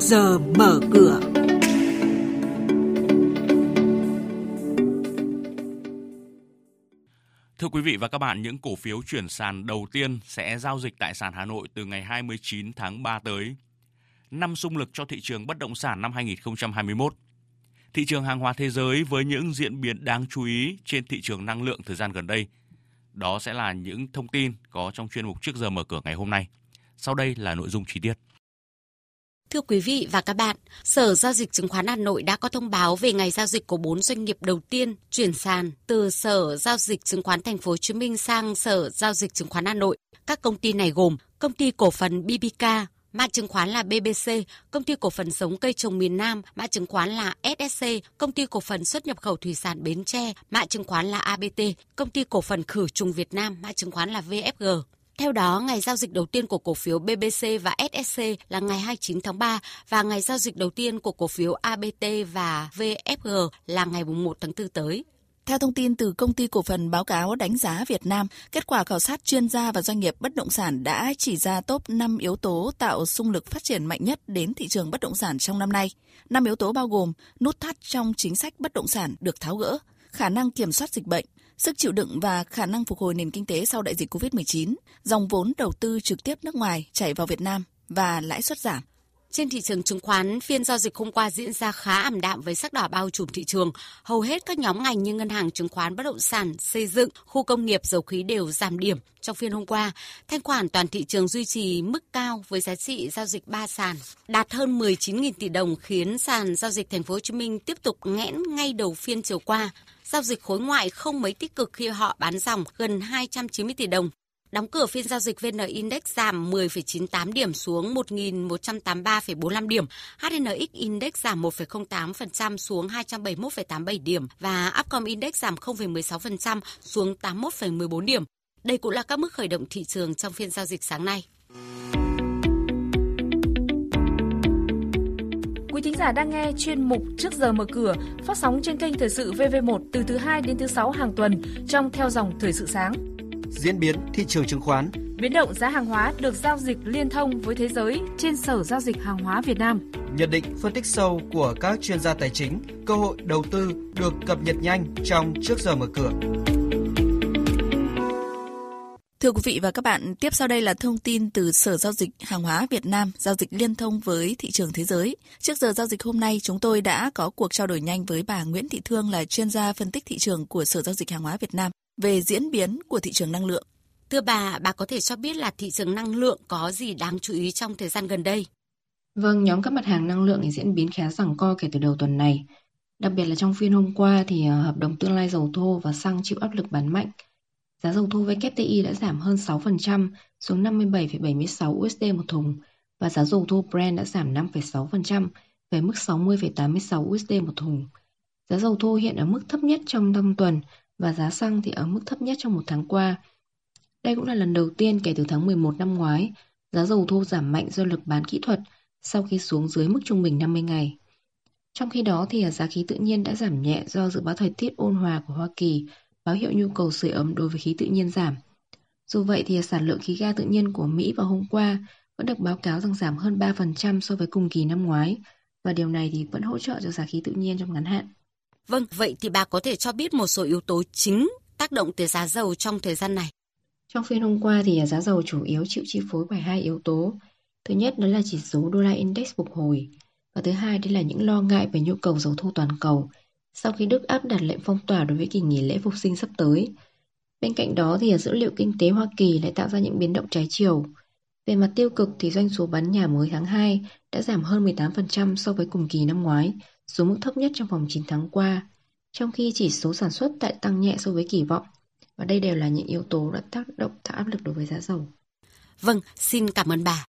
giờ mở cửa. Thưa quý vị và các bạn, những cổ phiếu chuyển sàn đầu tiên sẽ giao dịch tại sàn Hà Nội từ ngày 29 tháng 3 tới. Năm sung lực cho thị trường bất động sản năm 2021. Thị trường hàng hóa thế giới với những diễn biến đáng chú ý trên thị trường năng lượng thời gian gần đây. Đó sẽ là những thông tin có trong chuyên mục trước giờ mở cửa ngày hôm nay. Sau đây là nội dung chi tiết. Thưa quý vị và các bạn, Sở Giao dịch Chứng khoán Hà Nội đã có thông báo về ngày giao dịch của 4 doanh nghiệp đầu tiên chuyển sàn từ Sở Giao dịch Chứng khoán Thành phố Hồ Chí Minh sang Sở Giao dịch Chứng khoán Hà Nội. Các công ty này gồm Công ty cổ phần BBK, mã chứng khoán là BBC, Công ty cổ phần giống cây trồng miền Nam, mã chứng khoán là SSC, Công ty cổ phần xuất nhập khẩu thủy sản Bến Tre, mã chứng khoán là ABT, Công ty cổ phần khử trùng Việt Nam, mã chứng khoán là VFG. Theo đó, ngày giao dịch đầu tiên của cổ phiếu BBC và SSC là ngày 29 tháng 3 và ngày giao dịch đầu tiên của cổ phiếu ABT và VFG là ngày 1 tháng 4 tới. Theo thông tin từ công ty cổ phần báo cáo đánh giá Việt Nam, kết quả khảo sát chuyên gia và doanh nghiệp bất động sản đã chỉ ra top 5 yếu tố tạo xung lực phát triển mạnh nhất đến thị trường bất động sản trong năm nay. Năm yếu tố bao gồm nút thắt trong chính sách bất động sản được tháo gỡ, khả năng kiểm soát dịch bệnh, sức chịu đựng và khả năng phục hồi nền kinh tế sau đại dịch COVID-19, dòng vốn đầu tư trực tiếp nước ngoài chảy vào Việt Nam và lãi suất giảm. Trên thị trường chứng khoán, phiên giao dịch hôm qua diễn ra khá ảm đạm với sắc đỏ bao trùm thị trường. Hầu hết các nhóm ngành như ngân hàng chứng khoán, bất động sản, xây dựng, khu công nghiệp, dầu khí đều giảm điểm trong phiên hôm qua. Thanh khoản toàn thị trường duy trì mức cao với giá trị giao dịch 3 sàn đạt hơn 19.000 tỷ đồng khiến sàn giao dịch thành phố Hồ Chí Minh tiếp tục nghẽn ngay đầu phiên chiều qua. Giao dịch khối ngoại không mấy tích cực khi họ bán dòng gần 290 tỷ đồng. Đóng cửa phiên giao dịch VN Index giảm 10,98 điểm xuống 1.183,45 điểm. HNX Index giảm 1,08% xuống 271,87 điểm và Upcom Index giảm 0,16% xuống 81,14 điểm. Đây cũng là các mức khởi động thị trường trong phiên giao dịch sáng nay. Quý thính giả đang nghe chuyên mục Trước giờ mở cửa phát sóng trên kênh Thời sự VV1 từ thứ 2 đến thứ 6 hàng tuần trong theo dòng Thời sự sáng. Diễn biến thị trường chứng khoán Biến động giá hàng hóa được giao dịch liên thông với thế giới trên Sở Giao dịch Hàng hóa Việt Nam. Nhận định phân tích sâu của các chuyên gia tài chính, cơ hội đầu tư được cập nhật nhanh trong Trước giờ mở cửa. Thưa quý vị và các bạn, tiếp sau đây là thông tin từ Sở Giao dịch Hàng hóa Việt Nam, giao dịch liên thông với thị trường thế giới. Trước giờ giao dịch hôm nay, chúng tôi đã có cuộc trao đổi nhanh với bà Nguyễn Thị Thương là chuyên gia phân tích thị trường của Sở Giao dịch Hàng hóa Việt Nam về diễn biến của thị trường năng lượng. Thưa bà, bà có thể cho biết là thị trường năng lượng có gì đáng chú ý trong thời gian gần đây? Vâng, nhóm các mặt hàng năng lượng thì diễn biến khá giằng co kể từ đầu tuần này. Đặc biệt là trong phiên hôm qua thì ờ, hợp đồng tương lai dầu thô và xăng chịu áp lực bán mạnh. Giá dầu thô WTI đã giảm hơn 6% xuống 57,76 USD một thùng và giá dầu thô Brent đã giảm 5,6% về mức 60,86 USD một thùng. Giá dầu thô hiện ở mức thấp nhất trong năm tuần và giá xăng thì ở mức thấp nhất trong một tháng qua. Đây cũng là lần đầu tiên kể từ tháng 11 năm ngoái, giá dầu thô giảm mạnh do lực bán kỹ thuật sau khi xuống dưới mức trung bình 50 ngày. Trong khi đó thì à, giá khí tự nhiên đã giảm nhẹ do dự báo thời tiết ôn hòa của Hoa Kỳ báo hiệu nhu cầu sưởi ấm đối với khí tự nhiên giảm. Dù vậy thì à, sản lượng khí ga tự nhiên của Mỹ vào hôm qua vẫn được báo cáo rằng giảm hơn 3% so với cùng kỳ năm ngoái và điều này thì vẫn hỗ trợ cho giá khí tự nhiên trong ngắn hạn. Vâng, vậy thì bà có thể cho biết một số yếu tố chính tác động tới giá dầu trong thời gian này. Trong phiên hôm qua thì giá dầu chủ yếu chịu chi phối bởi hai yếu tố. Thứ nhất đó là chỉ số đô la index phục hồi và thứ hai đây là những lo ngại về nhu cầu dầu thô toàn cầu sau khi Đức áp đặt lệnh phong tỏa đối với kỳ nghỉ lễ phục sinh sắp tới. Bên cạnh đó thì dữ liệu kinh tế Hoa Kỳ lại tạo ra những biến động trái chiều. Về mặt tiêu cực thì doanh số bán nhà mới tháng 2 đã giảm hơn 18% so với cùng kỳ năm ngoái, xuống mức thấp nhất trong vòng 9 tháng qua, trong khi chỉ số sản xuất tại tăng nhẹ so với kỳ vọng. Và đây đều là những yếu tố đã tác động tạo áp lực đối với giá dầu. Vâng, xin cảm ơn bà.